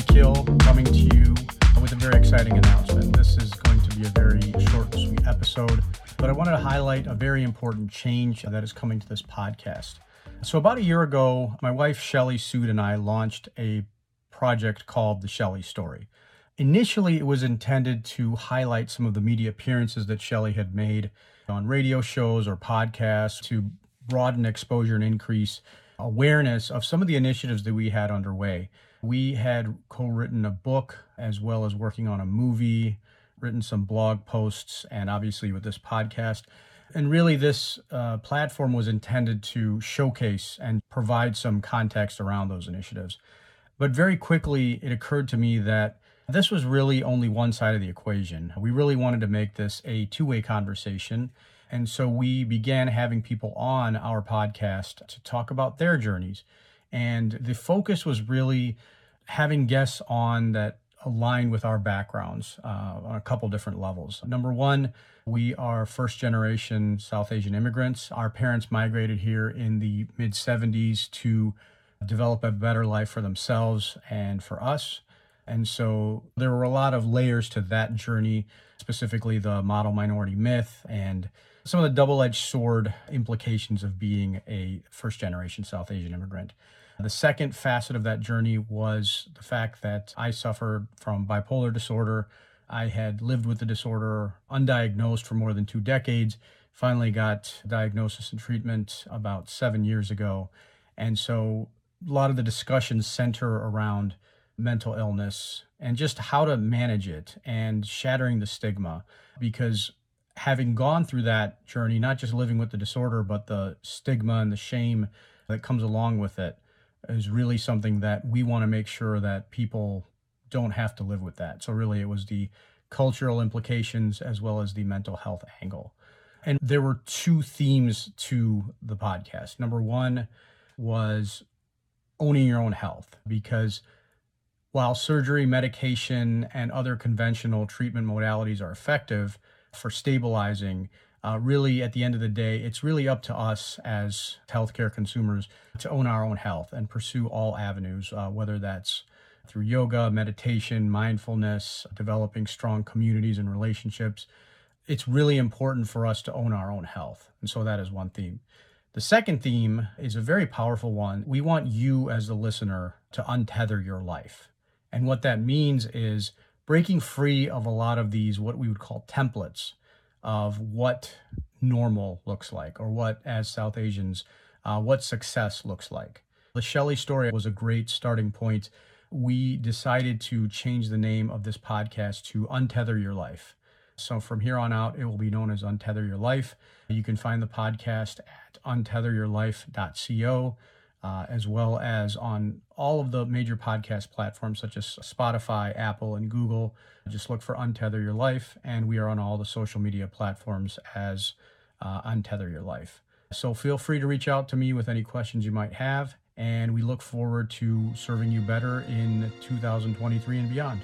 Kill coming to you with a very exciting announcement. This is going to be a very short and sweet episode, but I wanted to highlight a very important change that is coming to this podcast. So, about a year ago, my wife Shelly Sood and I launched a project called The Shelly Story. Initially, it was intended to highlight some of the media appearances that Shelly had made on radio shows or podcasts to broaden exposure and increase awareness of some of the initiatives that we had underway. We had co written a book as well as working on a movie, written some blog posts, and obviously with this podcast. And really, this uh, platform was intended to showcase and provide some context around those initiatives. But very quickly, it occurred to me that this was really only one side of the equation. We really wanted to make this a two way conversation. And so we began having people on our podcast to talk about their journeys. And the focus was really having guests on that align with our backgrounds uh, on a couple different levels. Number one, we are first generation South Asian immigrants. Our parents migrated here in the mid 70s to develop a better life for themselves and for us. And so there were a lot of layers to that journey, specifically the model minority myth and some of the double edged sword implications of being a first generation South Asian immigrant. The second facet of that journey was the fact that I suffered from bipolar disorder. I had lived with the disorder undiagnosed for more than two decades, finally got diagnosis and treatment about seven years ago. And so a lot of the discussions center around mental illness and just how to manage it and shattering the stigma because having gone through that journey, not just living with the disorder, but the stigma and the shame that comes along with it, is really something that we want to make sure that people don't have to live with that. So, really, it was the cultural implications as well as the mental health angle. And there were two themes to the podcast. Number one was owning your own health, because while surgery, medication, and other conventional treatment modalities are effective, for stabilizing. Uh, really, at the end of the day, it's really up to us as healthcare consumers to own our own health and pursue all avenues, uh, whether that's through yoga, meditation, mindfulness, developing strong communities and relationships. It's really important for us to own our own health. And so that is one theme. The second theme is a very powerful one. We want you, as the listener, to untether your life. And what that means is breaking free of a lot of these, what we would call templates of what normal looks like, or what, as South Asians, uh, what success looks like. The Shelly story was a great starting point. We decided to change the name of this podcast to Untether Your Life. So from here on out, it will be known as Untether Your Life. You can find the podcast at untetheryourlife.co uh, as well as on all of the major podcast platforms such as Spotify, Apple, and Google. Just look for Untether Your Life, and we are on all the social media platforms as uh, Untether Your Life. So feel free to reach out to me with any questions you might have, and we look forward to serving you better in 2023 and beyond.